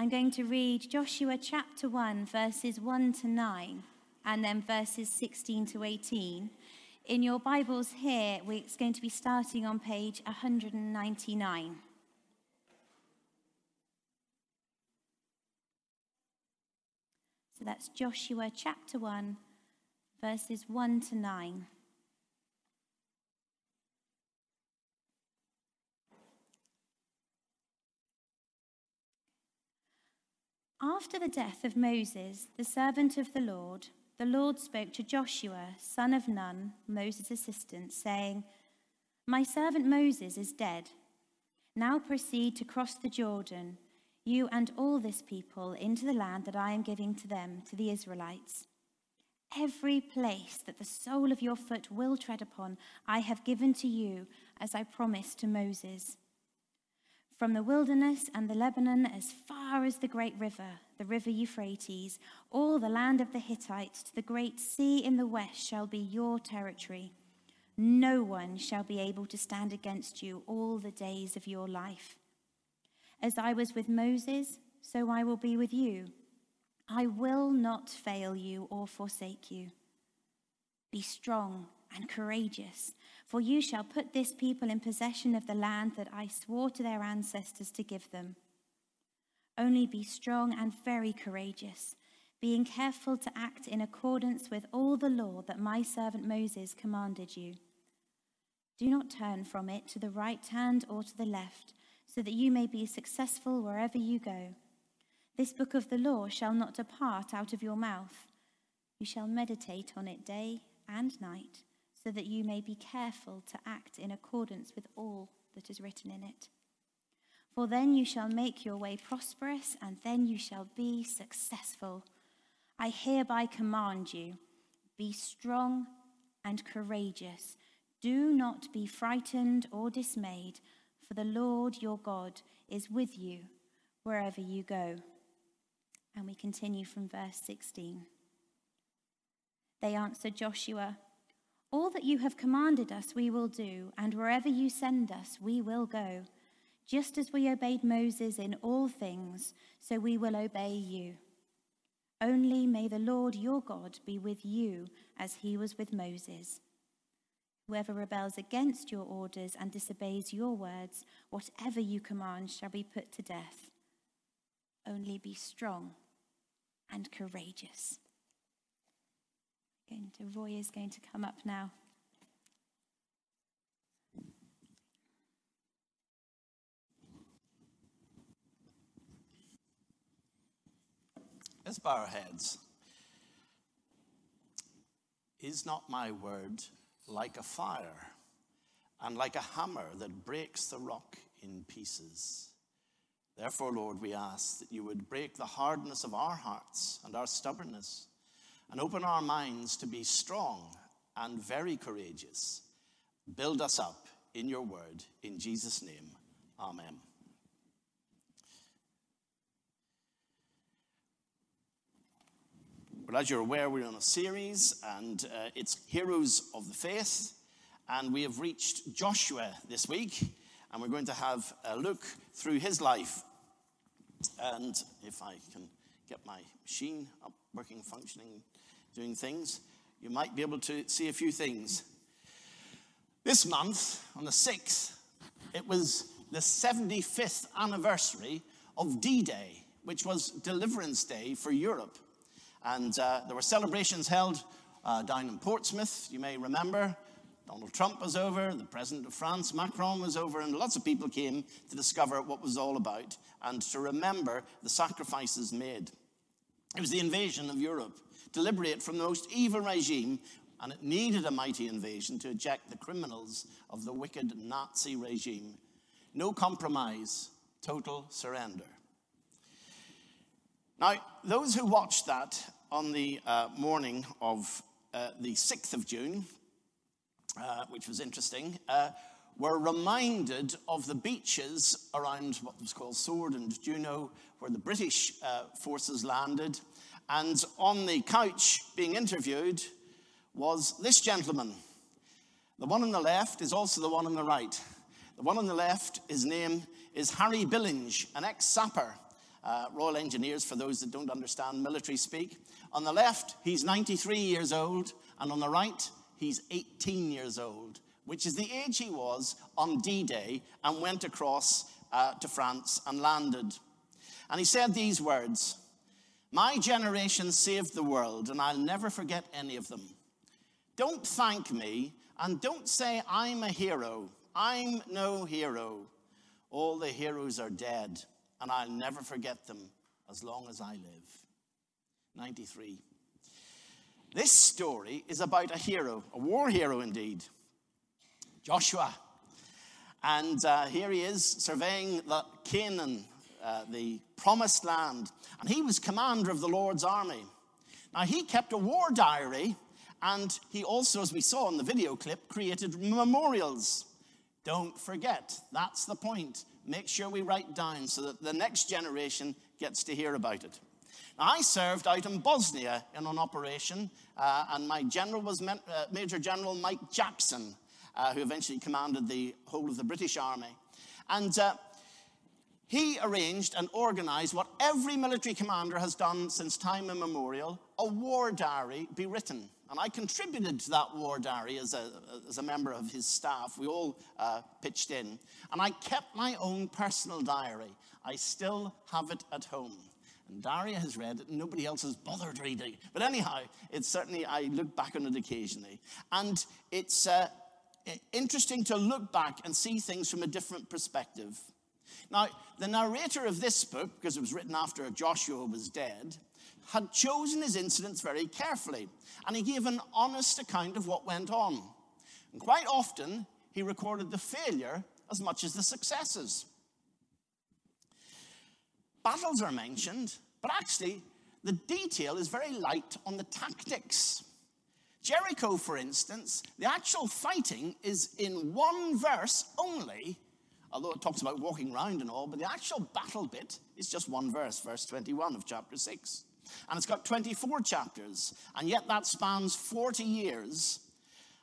I'm going to read Joshua chapter 1, verses 1 to 9, and then verses 16 to 18. In your Bibles here, it's going to be starting on page 199. So that's Joshua chapter 1, verses 1 to 9. After the death of Moses, the servant of the Lord, the Lord spoke to Joshua, son of Nun, Moses' assistant, saying, My servant Moses is dead. Now proceed to cross the Jordan, you and all this people, into the land that I am giving to them, to the Israelites. Every place that the sole of your foot will tread upon, I have given to you, as I promised to Moses from the wilderness and the Lebanon as far as the great river, the river Euphrates, all the land of the Hittites to the great sea in the west shall be your territory. No one shall be able to stand against you all the days of your life. As I was with Moses, so I will be with you. I will not fail you or forsake you. Be strong and courageous, for you shall put this people in possession of the land that I swore to their ancestors to give them. Only be strong and very courageous, being careful to act in accordance with all the law that my servant Moses commanded you. Do not turn from it to the right hand or to the left, so that you may be successful wherever you go. This book of the law shall not depart out of your mouth. You shall meditate on it day and night so that you may be careful to act in accordance with all that is written in it. For then you shall make your way prosperous, and then you shall be successful. I hereby command you be strong and courageous. Do not be frightened or dismayed, for the Lord your God is with you wherever you go. And we continue from verse 16. They answered Joshua, all that you have commanded us, we will do, and wherever you send us, we will go. Just as we obeyed Moses in all things, so we will obey you. Only may the Lord your God be with you as he was with Moses. Whoever rebels against your orders and disobeys your words, whatever you command shall be put to death. Only be strong and courageous. Going to, is going to come up now. Let's bow our heads. Is not my word like a fire and like a hammer that breaks the rock in pieces? Therefore, Lord, we ask that you would break the hardness of our hearts and our stubbornness and open our minds to be strong and very courageous. Build us up in your word. In Jesus' name, amen. Well, as you're aware, we're on a series, and uh, it's Heroes of the Faith. And we have reached Joshua this week, and we're going to have a look through his life. And if I can get my machine up, working, functioning doing things, you might be able to see a few things. This month, on the 6th, it was the 75th anniversary of D Day, which was Deliverance Day for Europe. And uh, there were celebrations held uh, down in Portsmouth, you may remember. Donald Trump was over, the President of France, Macron, was over, and lots of people came to discover what was all about and to remember the sacrifices made. It was the invasion of Europe to liberate from the most evil regime, and it needed a mighty invasion to eject the criminals of the wicked Nazi regime. No compromise, total surrender. Now, those who watched that on the uh, morning of uh, the 6th of June, uh, which was interesting, uh, were reminded of the beaches around what was called Sword and Juno, where the British uh, forces landed and on the couch being interviewed was this gentleman. The one on the left is also the one on the right. The one on the left, his name is Harry Billinge, an ex sapper. uh, Royal Engineers, for those that don't understand military speak. On the left, he's 93 years old, and on the right, he's 18 years old, which is the age he was on D Day and went across uh, to France and landed. And he said these words My generation saved the world, and I'll never forget any of them. Don't thank me, and don't say I'm a hero. I'm no hero. All the heroes are dead, and I'll never forget them as long as I live. 93. This story is about a hero, a war hero indeed, Joshua. And uh, here he is surveying the Canaan, uh, the promised land. And he was commander of the Lord's army. Now, he kept a war diary, and he also, as we saw in the video clip, created memorials. Don't forget, that's the point. Make sure we write down so that the next generation gets to hear about it. Now, I served out in Bosnia in an operation, uh, and my general was uh, Major General Mike Jackson, uh, who eventually commanded the whole of the British Army. And uh, he arranged and organized what every military commander has done since time immemorial a war diary be written. And I contributed to that war diary as a, as a member of his staff. We all uh, pitched in. And I kept my own personal diary. I still have it at home. And Daria has read it, and nobody else has bothered reading. But anyhow, it's certainly, I look back on it occasionally. And it's uh, interesting to look back and see things from a different perspective. Now, the narrator of this book, because it was written after Joshua was dead, had chosen his incidents very carefully, and he gave an honest account of what went on. And quite often, he recorded the failure as much as the successes. Battles are mentioned, but actually, the detail is very light on the tactics. Jericho, for instance, the actual fighting is in one verse only, although it talks about walking around and all, but the actual battle bit is just one verse, verse 21 of chapter 6. And it's got 24 chapters, and yet that spans 40 years.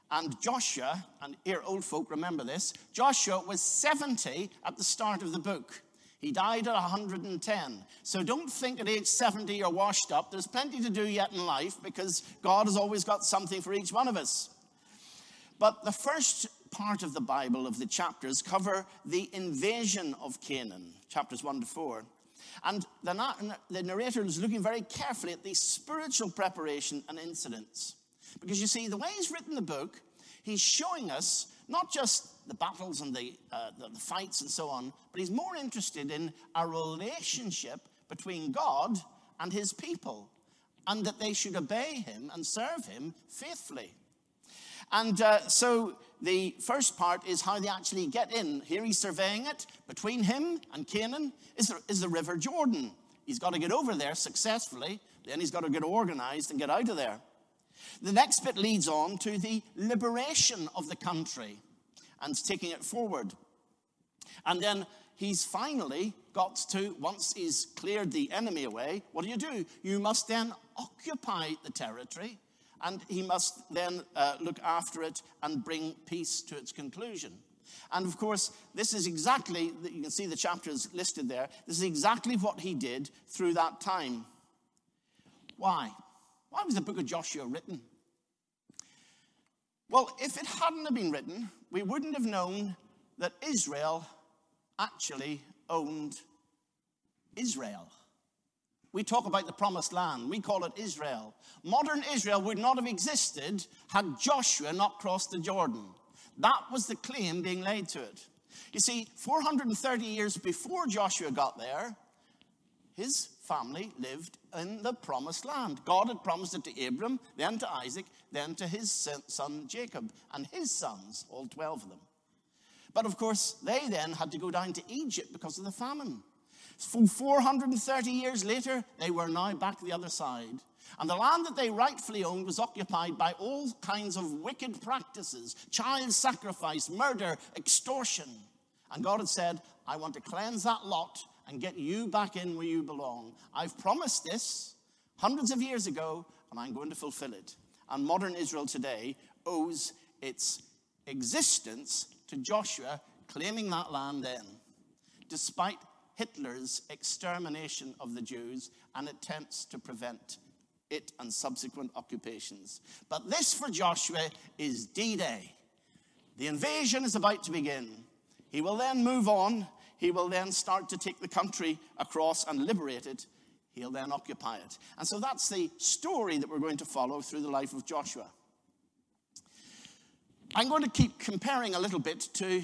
And Joshua, and here old folk remember this, Joshua was 70 at the start of the book. He died at 110. So don't think at age 70 you're washed up. There's plenty to do yet in life because God has always got something for each one of us. But the first part of the Bible, of the chapters, cover the invasion of Canaan, chapters 1 to 4. And the, the narrator is looking very carefully at the spiritual preparation and incidents. Because you see, the way he's written the book, he's showing us not just the battles and the, uh, the, the fights and so on, but he's more interested in a relationship between God and his people, and that they should obey him and serve him faithfully. And uh, so the first part is how they actually get in. Here he's surveying it. Between him and Canaan is is the River Jordan. He's got to get over there successfully. Then he's got to get organized and get out of there. The next bit leads on to the liberation of the country and taking it forward. And then he's finally got to, once he's cleared the enemy away, what do you do? You must then occupy the territory and he must then uh, look after it and bring peace to its conclusion. And of course, this is exactly, you can see the chapters listed there, this is exactly what he did through that time. Why? Why was the book of Joshua written? Well, if it hadn't have been written, we wouldn't have known that Israel actually owned Israel. We talk about the promised land. We call it Israel. Modern Israel would not have existed had Joshua not crossed the Jordan. That was the claim being laid to it. You see, 430 years before Joshua got there, his family lived in the promised land. God had promised it to Abram, then to Isaac, then to his son Jacob, and his sons, all 12 of them. But of course, they then had to go down to Egypt because of the famine. 430 years later, they were now back the other side. And the land that they rightfully owned was occupied by all kinds of wicked practices child sacrifice, murder, extortion. And God had said, I want to cleanse that lot and get you back in where you belong. I've promised this hundreds of years ago, and I'm going to fulfill it. And modern Israel today owes its existence to Joshua claiming that land then, despite Hitler's extermination of the Jews and attempts to prevent it and subsequent occupations. But this for Joshua is D Day. The invasion is about to begin. He will then move on. He will then start to take the country across and liberate it. He'll then occupy it. And so that's the story that we're going to follow through the life of Joshua. I'm going to keep comparing a little bit to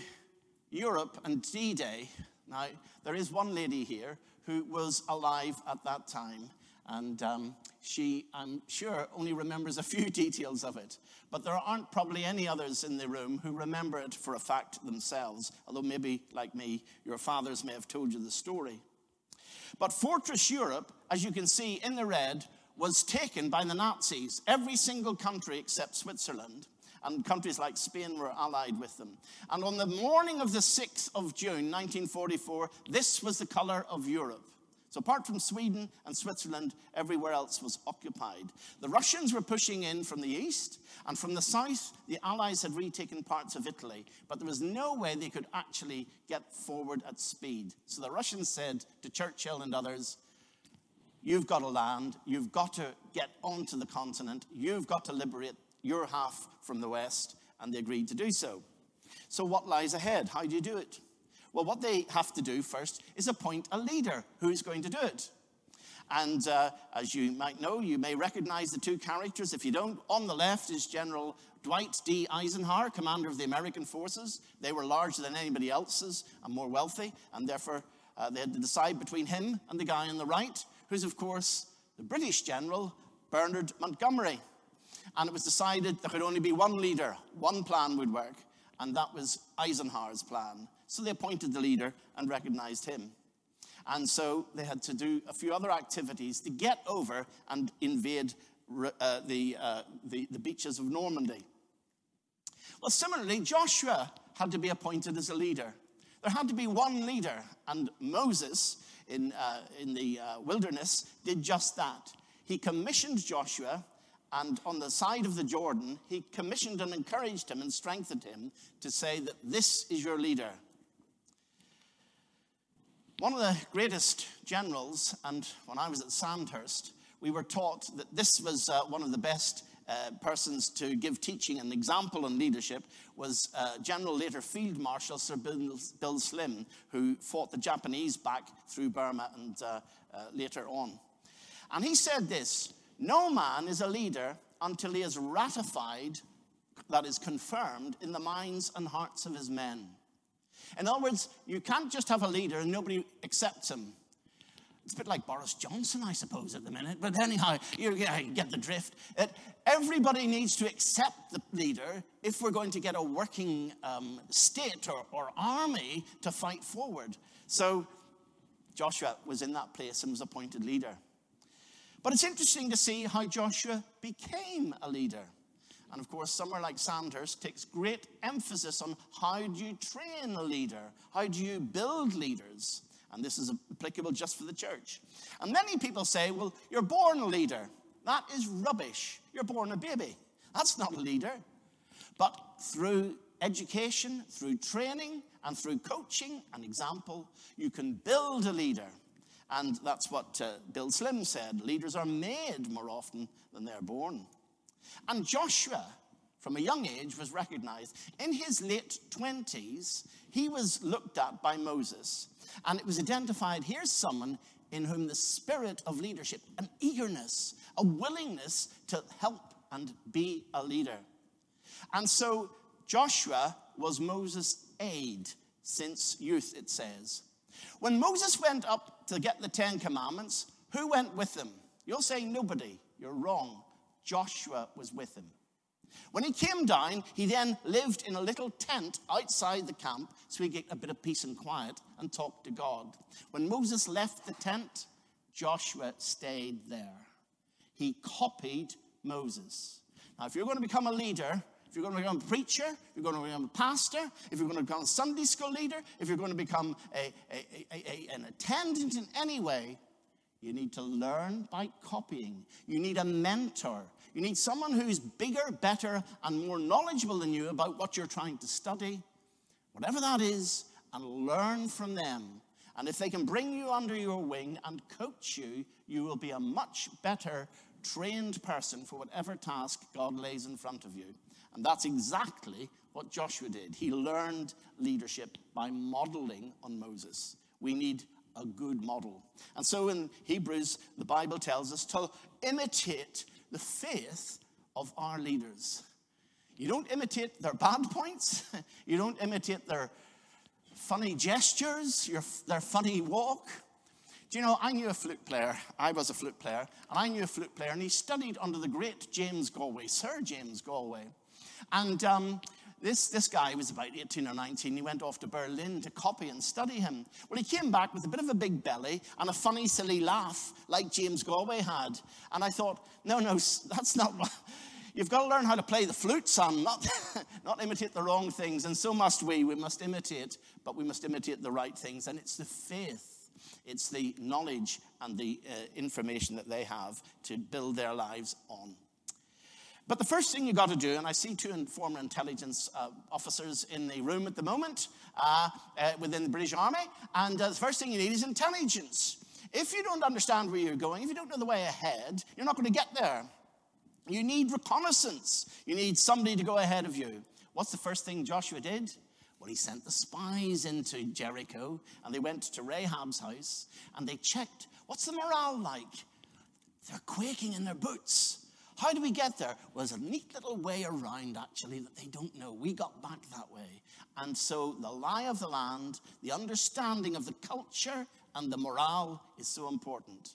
Europe and D Day. Now, there is one lady here who was alive at that time, and um, she, I'm sure, only remembers a few details of it. But there aren't probably any others in the room who remember it for a fact themselves, although maybe, like me, your fathers may have told you the story. But Fortress Europe, as you can see in the red, was taken by the Nazis, every single country except Switzerland and countries like Spain were allied with them. And on the morning of the 6th of June, 1944, this was the color of Europe. So, apart from Sweden and Switzerland, everywhere else was occupied. The Russians were pushing in from the east, and from the south, the Allies had retaken parts of Italy, but there was no way they could actually get forward at speed. So, the Russians said to Churchill and others, You've got to land, you've got to get onto the continent, you've got to liberate your half from the west, and they agreed to do so. So, what lies ahead? How do you do it? Well, what they have to do first is appoint a leader who's going to do it. And uh, as you might know, you may recognize the two characters. If you don't, on the left is General Dwight D. Eisenhower, commander of the American forces. They were larger than anybody else's and more wealthy, and therefore uh, they had to decide between him and the guy on the right, who's, of course, the British General Bernard Montgomery. And it was decided there could only be one leader, one plan would work, and that was Eisenhower's plan. So they appointed the leader and recognized him. And so they had to do a few other activities to get over and invade uh, the, uh, the, the beaches of Normandy. Well, similarly, Joshua had to be appointed as a leader. There had to be one leader, and Moses in, uh, in the uh, wilderness did just that. He commissioned Joshua, and on the side of the Jordan, he commissioned and encouraged him and strengthened him to say that this is your leader. One of the greatest generals, and when I was at Sandhurst, we were taught that this was uh, one of the best uh, persons to give teaching and example and leadership was uh, General later Field Marshal Sir Bill, Bill, Slim, who fought the Japanese back through Burma and uh, uh, later on. And he said this No man is a leader until he is ratified, that is confirmed, in the minds and hearts of his men. In other words, you can't just have a leader and nobody accepts him. It's a bit like Boris Johnson, I suppose, at the minute. But anyhow, you get the drift. It, everybody needs to accept the leader if we're going to get a working um, state or, or army to fight forward. So Joshua was in that place and was appointed leader. But it's interesting to see how Joshua became a leader. And of course, somewhere like Sandhurst takes great emphasis on how do you train a leader? How do you build leaders? And this is applicable just for the church. And many people say, well, you're born a leader. That is rubbish. You're born a baby. That's not a leader. But through education, through training, and through coaching and example, you can build a leader. And that's what uh, Bill Slim said leaders are made more often than they're born. And Joshua, from a young age, was recognized. In his late 20s, he was looked at by Moses, and it was identified here's someone in whom the spirit of leadership, an eagerness, a willingness to help and be a leader. And so Joshua was Moses' aide since youth, it says. When Moses went up to get the Ten Commandments, who went with them? You'll say nobody. You're wrong. Joshua was with him. When he came down, he then lived in a little tent outside the camp so he get a bit of peace and quiet and talk to God. When Moses left the tent, Joshua stayed there. He copied Moses. Now, if you're going to become a leader, if you're going to become a preacher, if you're going to become a pastor, if you're going to become a Sunday school leader, if you're going to become a, a, a, an attendant in any way, you need to learn by copying. You need a mentor. You need someone who's bigger, better, and more knowledgeable than you about what you're trying to study, whatever that is, and learn from them And if they can bring you under your wing and coach you, you will be a much better trained person for whatever task God lays in front of you. And that's exactly what Joshua did. He learned leadership by modeling on Moses. We need a good model. And so in Hebrews, the Bible tells us to imitate the faith of our leaders. You don't imitate their bad points, you don't imitate their funny gestures, your, their funny walk. Do you know, I knew a flute player, I was a flute player, and I knew a flute player, and he studied under the great James Galway, Sir James Galway. And um, this, this guy was about 18 or 19. He went off to Berlin to copy and study him. Well, he came back with a bit of a big belly and a funny, silly laugh like James Galway had. And I thought, no, no, that's not. You've got to learn how to play the flute, son, not, not imitate the wrong things. And so must we. We must imitate, but we must imitate the right things. And it's the faith, it's the knowledge and the uh, information that they have to build their lives on. But the first thing you got to do, and I see two former intelligence uh, officers in the room at the moment uh, uh, within the British Army, and uh, the first thing you need is intelligence. If you don't understand where you're going, if you don't know the way ahead, you're not going to get there. You need reconnaissance. You need somebody to go ahead of you. What's the first thing Joshua did? Well, he sent the spies into Jericho, and they went to Rahab's house, and they checked what's the morale like? They're quaking in their boots. How do we get there? Well, there's a neat little way around, actually, that they don't know. We got back that way. And so the lie of the land, the understanding of the culture, and the morale is so important.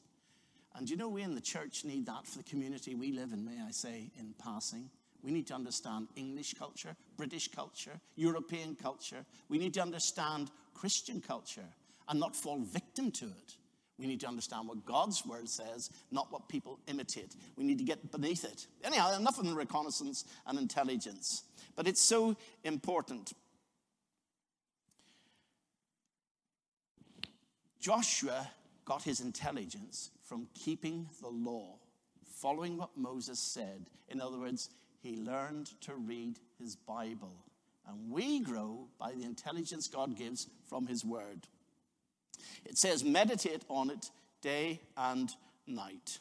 And you know, we in the church need that for the community we live in, may I say, in passing. We need to understand English culture, British culture, European culture. We need to understand Christian culture and not fall victim to it. We need to understand what God's word says, not what people imitate. We need to get beneath it. Anyhow, enough of the reconnaissance and intelligence. But it's so important. Joshua got his intelligence from keeping the law, following what Moses said. In other words, he learned to read his Bible. And we grow by the intelligence God gives from his word. It says, meditate on it day and night.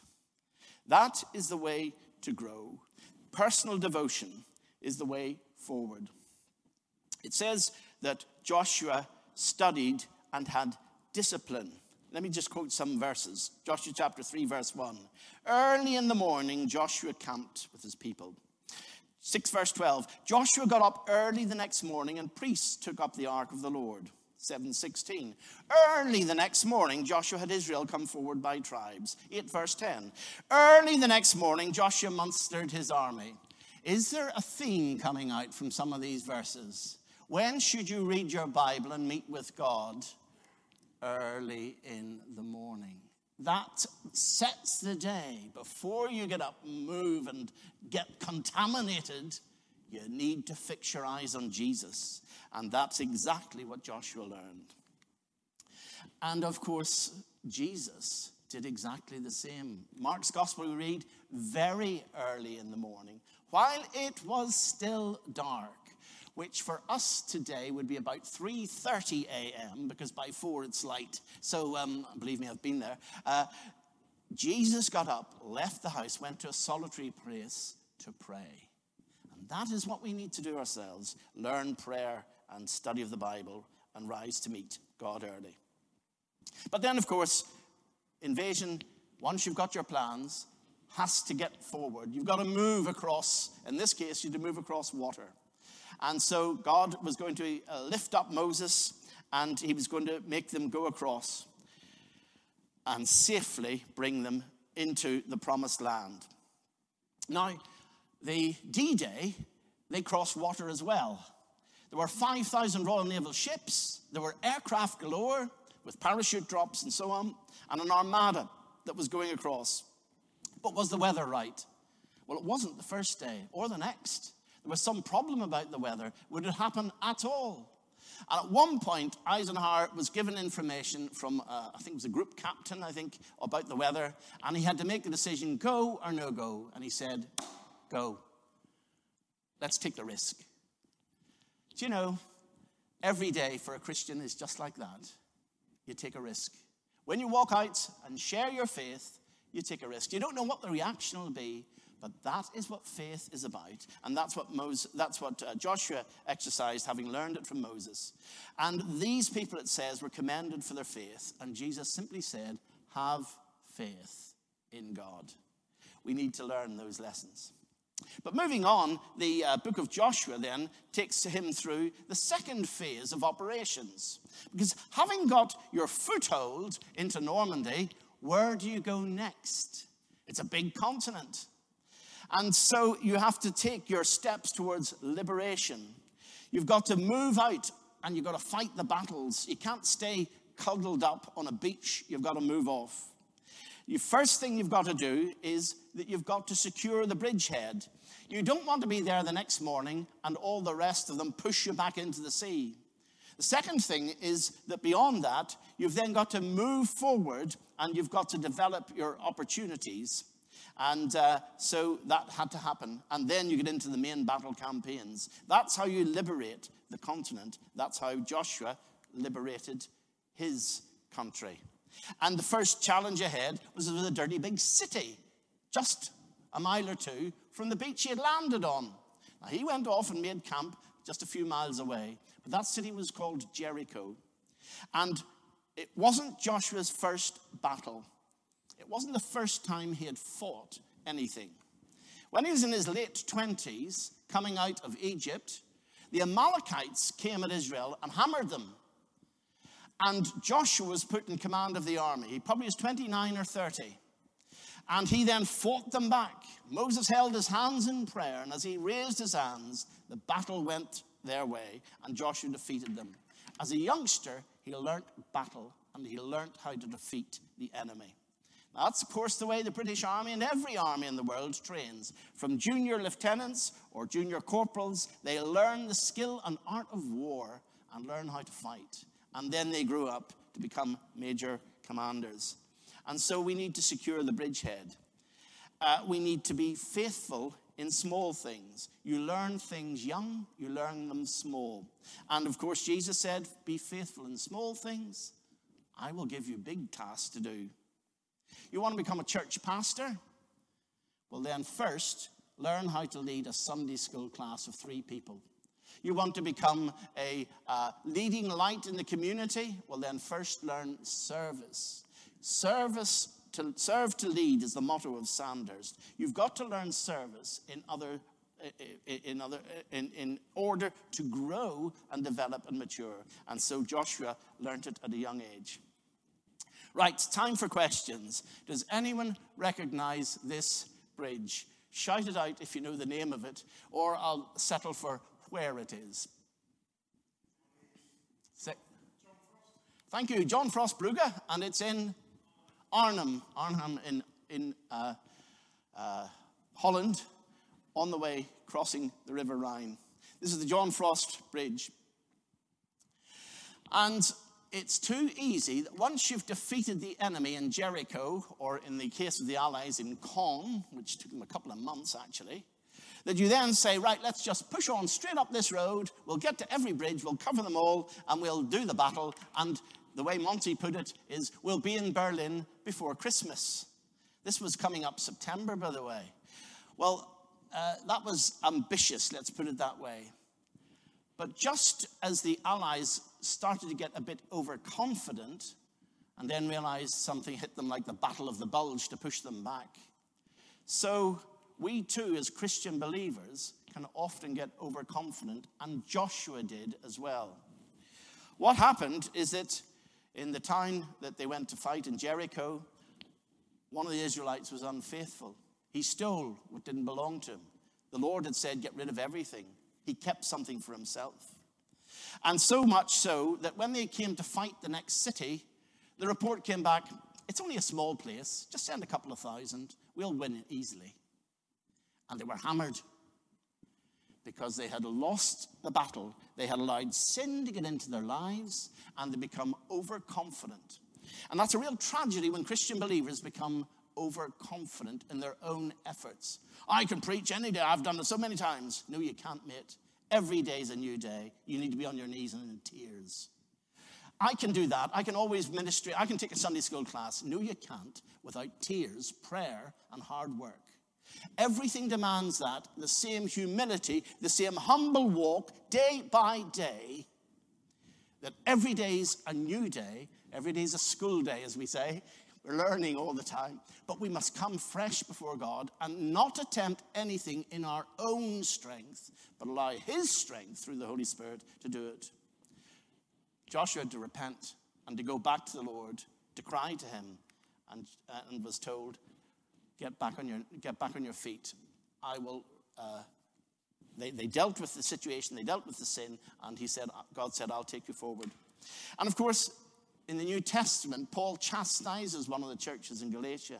That is the way to grow. Personal devotion is the way forward. It says that Joshua studied and had discipline. Let me just quote some verses. Joshua chapter 3, verse 1. Early in the morning, Joshua camped with his people. 6 verse 12. Joshua got up early the next morning, and priests took up the ark of the Lord. 7:16. Early the next morning, Joshua had Israel come forward by tribes. 8 verse 10. Early the next morning, Joshua mustered his army. Is there a theme coming out from some of these verses? When should you read your Bible and meet with God? Early in the morning. That sets the day. Before you get up, move, and get contaminated, you need to fix your eyes on Jesus. And that's exactly what Joshua learned. And of course, Jesus did exactly the same. Mark's gospel we read very early in the morning, while it was still dark, which for us today would be about 3:30 a.m. because by four it's light. So um, believe me, I've been there. Uh, Jesus got up, left the house, went to a solitary place to pray. That is what we need to do ourselves learn prayer and study of the Bible and rise to meet God early. But then, of course, invasion, once you've got your plans, has to get forward. You've got to move across, in this case, you have to move across water. And so God was going to uh, lift up Moses and he was going to make them go across and safely bring them into the promised land. Now, the D Day, they crossed water as well. There were 5,000 Royal Naval ships. There were aircraft galore with parachute drops and so on, and an armada that was going across. But was the weather right? Well, it wasn't the first day or the next. There was some problem about the weather. Would it happen at all? And at one point, Eisenhower was given information from, uh, I think it was a group captain, I think, about the weather, and he had to make the decision go or no go. And he said, Go. Let's take the risk. Do you know, every day for a Christian is just like that. you take a risk. When you walk out and share your faith, you take a risk. You don't know what the reaction will be, but that is what faith is about. And that's what, Moses, that's what uh, Joshua exercised, having learned it from Moses. And these people, it says, were commended for their faith. And Jesus simply said, Have faith in God. We need to learn those lessons. But moving on, the uh, book of Joshua then takes him through the second phase of operations. Because having got your foothold into Normandy, where do you go next? It's a big continent. And so you have to take your steps towards liberation. You've got to move out and you've got to fight the battles. You can't stay cuddled up on a beach, you've got to move off. The first thing you've got to do is that you've got to secure the bridgehead. You don't want to be there the next morning and all the rest of them push you back into the sea. The second thing is that beyond that, you've then got to move forward and you've got to develop your opportunities. And uh, so that had to happen. And then you get into the main battle campaigns. That's how you liberate the continent. That's how Joshua liberated his country. And the first challenge ahead was with a dirty big city, just a mile or two from the beach he had landed on. Now, he went off and made camp just a few miles away, but that city was called Jericho. And it wasn't Joshua's first battle. It wasn't the first time he had fought anything. When he was in his late 20s, coming out of Egypt, the Amalekites came at Israel and hammered them. And Joshua was put in command of the army. He probably was 29 or 30. And he then fought them back. Moses held his hands in prayer, and as he raised his hands, the battle went their way, and Joshua defeated them. As a youngster, he learnt battle and he learnt how to defeat the enemy. Now, that's, of course, the way the British Army and every army in the world trains. From junior lieutenants or junior corporals, they learn the skill and art of war and learn how to fight. And then they grew up to become major commanders. And so we need to secure the bridgehead. Uh, we need to be faithful in small things. You learn things young, you learn them small. And of course, Jesus said, Be faithful in small things. I will give you big tasks to do. You want to become a church pastor? Well, then, first, learn how to lead a Sunday school class of three people. You want to become a uh, leading light in the community? Well, then, first, learn service. Service to serve to lead is the motto of Sandhurst. You've got to learn service in other in, other, in, in order to grow and develop and mature. And so Joshua learned it at a young age. Right, time for questions. Does anyone recognize this bridge? Shout it out if you know the name of it, or I'll settle for where it is. Thank you, John Frost Brugge, and it's in Arnhem, Arnhem in, in uh, uh, Holland, on the way crossing the River Rhine. This is the John Frost Bridge. And it's too easy that once you've defeated the enemy in Jericho, or in the case of the Allies in Caen, which took them a couple of months actually, that you then say, right, let's just push on straight up this road, we'll get to every bridge, we'll cover them all, and we'll do the battle, and the way Monty put it is, we'll be in Berlin before Christmas. This was coming up September, by the way. Well, uh, that was ambitious, let's put it that way. But just as the Allies started to get a bit overconfident and then realized something hit them like the Battle of the Bulge to push them back, so we too, as Christian believers, can often get overconfident, and Joshua did as well. What happened is that in the time that they went to fight in Jericho, one of the Israelites was unfaithful. He stole what didn't belong to him. The Lord had said, Get rid of everything. He kept something for himself. And so much so that when they came to fight the next city, the report came back it's only a small place, just send a couple of thousand, we'll win it easily. And they were hammered because they had lost the battle. They had allowed sin to get into their lives and they become overconfident. And that's a real tragedy when Christian believers become overconfident in their own efforts. I can preach any day. I've done it so many times. No, you can't, mate. Every day is a new day. You need to be on your knees and in tears. I can do that. I can always ministry. I can take a Sunday school class. No, you can't without tears, prayer, and hard work. Everything demands that the same humility, the same humble walk day by day. That every day is a new day. Every day is a school day, as we say. We're learning all the time. But we must come fresh before God and not attempt anything in our own strength, but allow His strength through the Holy Spirit to do it. Joshua had to repent and to go back to the Lord, to cry to Him, and, uh, and was told, get back on your, get back on your feet. I will. Uh, they, they dealt with the situation, they dealt with the sin, and he said, God said, I'll take you forward. And of course, in the New Testament, Paul chastises one of the churches in Galatia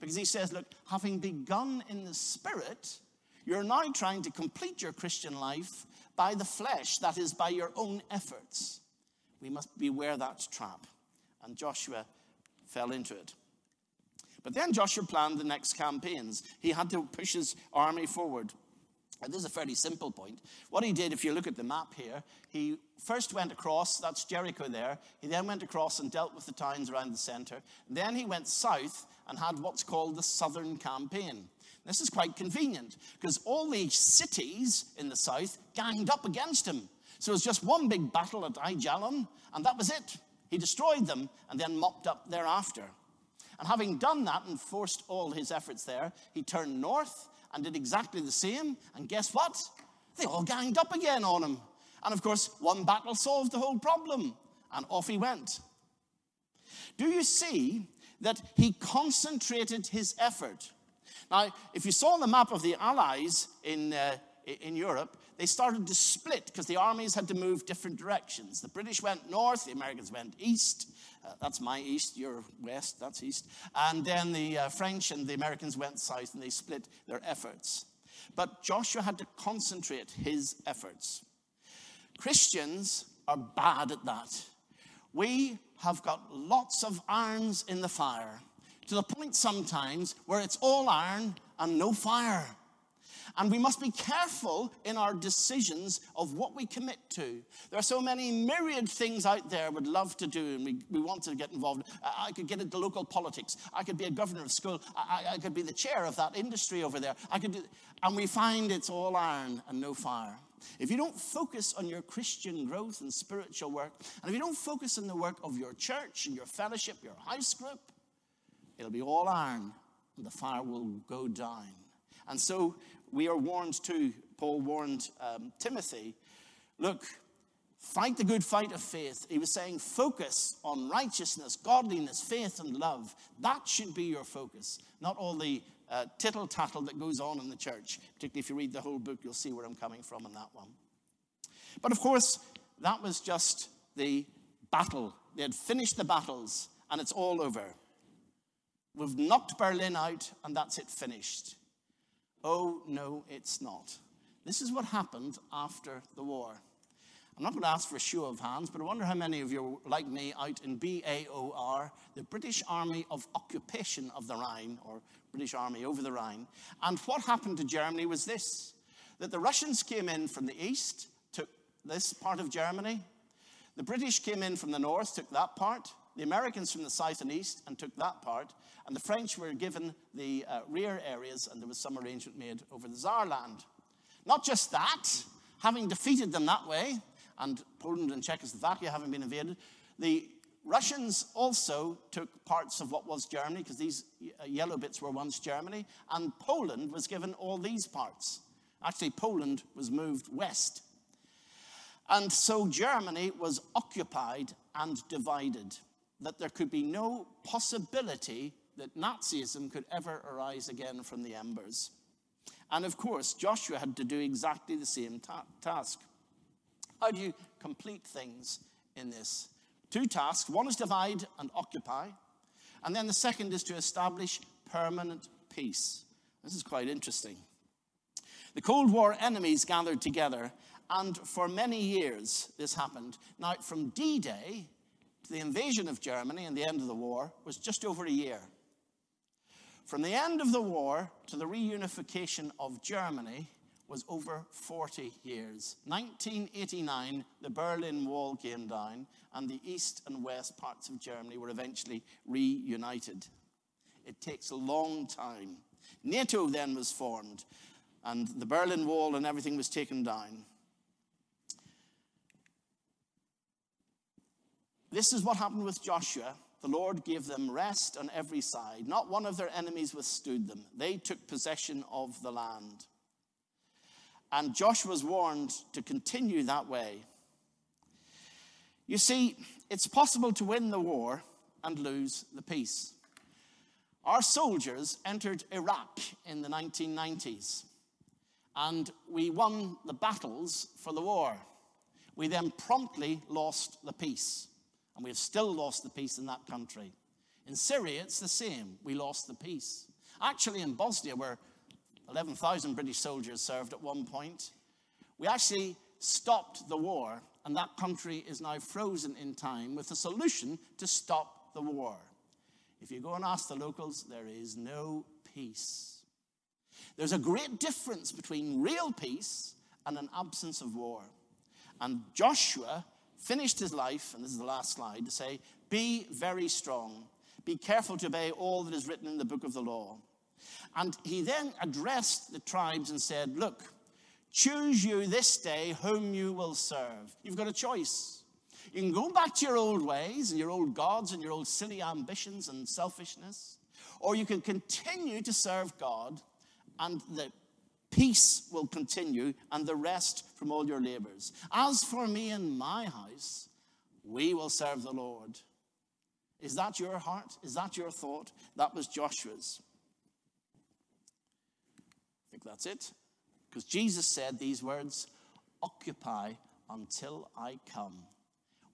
because he says, Look, having begun in the Spirit, you're now trying to complete your Christian life by the flesh, that is, by your own efforts. We must beware that trap. And Joshua fell into it. But then Joshua planned the next campaigns. He had to push his army forward. And this is a fairly simple point. What he did, if you look at the map here, he first went across, that's Jericho there. He then went across and dealt with the towns around the center. Then he went south and had what's called the Southern Campaign. This is quite convenient because all the cities in the south ganged up against him. So it was just one big battle at Aijalon, and that was it. He destroyed them and then mopped up thereafter. And having done that and forced all his efforts there, he turned north and did exactly the same. And guess what? They all ganged up again on him. And of course, one battle solved the whole problem. And off he went. Do you see that he concentrated his effort? Now, if you saw the map of the Allies in, uh, in Europe, they started to split because the armies had to move different directions. The British went north, the Americans went east. Uh, that's my east, your west, that's east. And then the uh, French and the Americans went south and they split their efforts. But Joshua had to concentrate his efforts. Christians are bad at that. We have got lots of irons in the fire to the point sometimes where it's all iron and no fire. And we must be careful in our decisions of what we commit to. There are so many myriad things out there we'd love to do and we, we want to get involved. I, could get into local politics. I could be a governor of school. I, I, I could be the chair of that industry over there. I could do, and we find it's all iron and no fire. If you don't focus on your Christian growth and spiritual work, and if you don't focus on the work of your church and your fellowship, your house group, it'll be all iron and the fire will go down. And so we are warned too. Paul warned um, Timothy look, fight the good fight of faith. He was saying, focus on righteousness, godliness, faith, and love. That should be your focus, not all the uh, tittle tattle that goes on in the church. Particularly if you read the whole book, you'll see where I'm coming from in that one. But of course, that was just the battle. They had finished the battles, and it's all over. We've knocked Berlin out, and that's it finished. Oh, no, it's not. This is what happened after the war. I'm not going to ask for a show of hands, but I wonder how many of you are like me out in BAOR, the British Army of Occupation of the Rhine, or British Army over the Rhine. And what happened to Germany was this that the Russians came in from the east, took this part of Germany. The British came in from the north, took that part the Americans from the south and east and took that part, and the French were given the uh, rear areas, and there was some arrangement made over the Saarland. Not just that, having defeated them that way, and Poland and Czechoslovakia having been invaded, the Russians also took parts of what was Germany, because these uh, yellow bits were once Germany, and Poland was given all these parts. Actually, Poland was moved west. And so Germany was occupied and divided that there could be no possibility that Nazism could ever arise again from the embers. And of course, Joshua had to do exactly the same ta- task. How do you complete things in this? Two tasks one is divide and occupy, and then the second is to establish permanent peace. This is quite interesting. The Cold War enemies gathered together, and for many years this happened. Now, from D Day the invasion of Germany and the end of the war was just over a year. From the end of the war to the reunification of Germany was over 40 years. 1989, the Berlin Wall came down, and the east and west parts of Germany were eventually reunited. It takes a long time. NATO then was formed, and the Berlin Wall and everything was taken down. This is what happened with Joshua. The Lord gave them rest on every side. Not one of their enemies withstood them. They took possession of the land. And Joshua was warned to continue that way. You see, it's possible to win the war and lose the peace. Our soldiers entered Iraq in the 1990s, and we won the battles for the war. We then promptly lost the peace, and we have still lost the peace in that country. In Syria, it's the same. We lost the peace. Actually, in Bosnia, where 11,000 British soldiers served at one point, we actually stopped the war, and that country is now frozen in time with a solution to stop the war. If you go and ask the locals, there is no peace. There's a great difference between real peace and an absence of war. And Joshua finished his life, and this is the last slide, to say, Be very strong. Be careful to obey all that is written in the book of the law. And he then addressed the tribes and said, Look, choose you this day whom you will serve. You've got a choice. You can go back to your old ways and your old gods and your old silly ambitions and selfishness, or you can continue to serve God and the peace will continue and the rest from all your labors. As for me and my house, we will serve the Lord. Is that your heart? Is that your thought? That was Joshua's. I think that's it. Because Jesus said these words Occupy until I come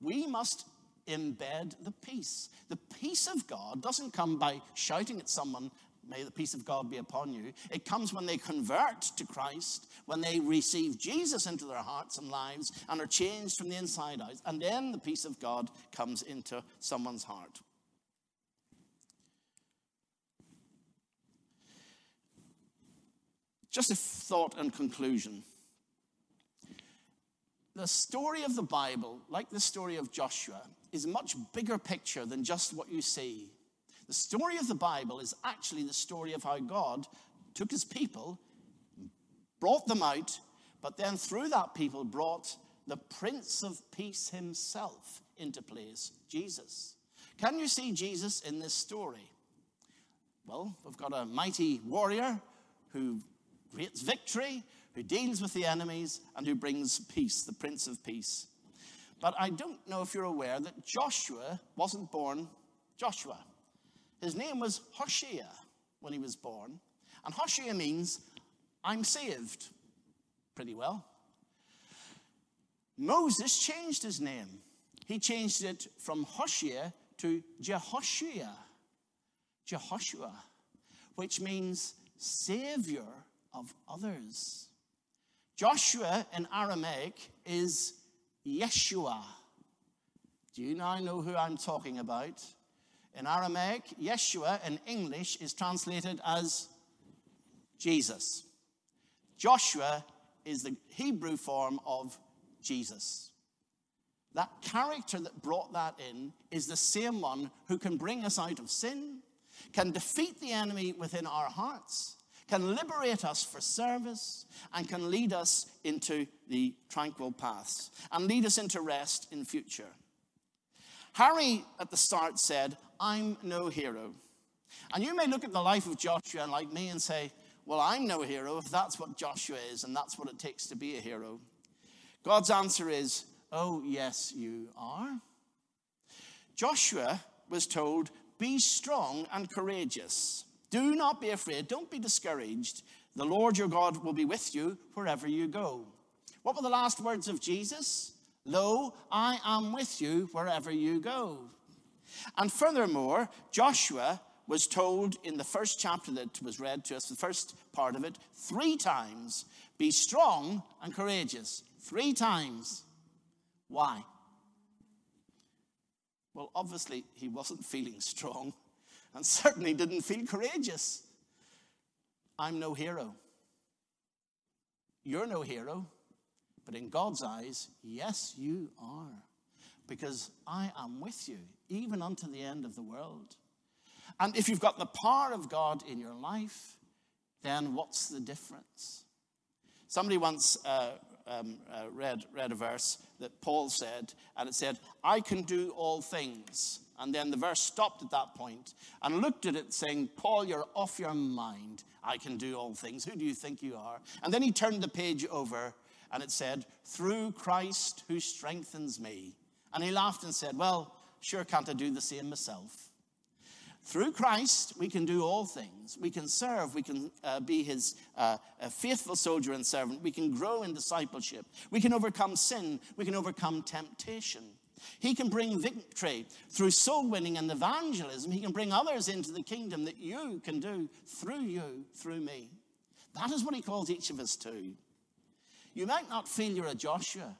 we must embed the peace. The peace of God doesn't come by shouting at someone, May the peace of God be upon you. It comes when they convert to Christ, when they receive Jesus into their hearts and lives and are changed from the inside out. And then the peace of God comes into someone's heart. Just a thought and conclusion the story of the Bible, like the story of Joshua, is a much bigger picture than just what you see. The story of the Bible is actually the story of how God took his people, brought them out, but then through that people brought the Prince of Peace himself into place, Jesus. Can you see Jesus in this story? Well, we've got a mighty warrior who creates victory, who deals with the enemies and who brings peace, the Prince of Peace. But I don't know if you're aware that Joshua wasn't born Joshua. His name was Hoshea when he was born. And Hoshea means, I'm saved. Pretty well. Moses changed his name. He changed it from Hoshea to Jehoshua. Jehoshua, which means savior of others. Joshua in Aramaic is Yeshua. Do you now know who I'm talking about? In Aramaic, Yeshua in English is translated as Jesus. Joshua is the Hebrew form of Jesus. That character that brought that in is the same one who can bring us out of sin, can defeat the enemy within our hearts, can liberate us for service, and can lead us into the tranquil paths and lead us into rest in future. Harry at the start said, I'm no hero. And you may look at the life of Joshua and like me and say, Well, I'm no hero if that's what Joshua is and that's what it takes to be a hero. God's answer is, Oh, yes, you are. Joshua was told, Be strong and courageous. Do not be afraid. Don't be discouraged. The Lord your God will be with you wherever you go. What were the last words of Jesus? Lo, I am with you wherever you go. And furthermore, Joshua was told in the first chapter that was read to us, the first part of it, three times be strong and courageous. Three times. Why? Well, obviously, he wasn't feeling strong and certainly didn't feel courageous. I'm no hero. You're no hero, but in God's eyes, yes, you are. Because I am with you, even unto the end of the world. And if you've got the power of God in your life, then what's the difference? Somebody once uh, um, uh, read, read a verse that Paul said, and it said, I can do all things. And then the verse stopped at that point and looked at it, saying, Paul, you're off your mind. I can do all things. Who do you think you are? And then he turned the page over and it said, Through Christ who strengthens me. And he laughed and said, Well, sure, can't I do the same myself? Through Christ, we can do all things. We can serve. We can uh, be his uh, faithful soldier and servant. We can grow in discipleship. We can overcome sin. We can overcome temptation. He can bring victory through soul winning and evangelism. He can bring others into the kingdom that you can do through you, through me. That is what he calls each of us to. You might not feel you're a Joshua,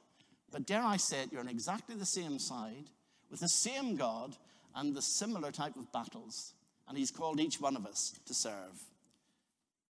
but dare I say it, you're on exactly the same side with the same God and the similar type of battles. And he's called each one of us to serve.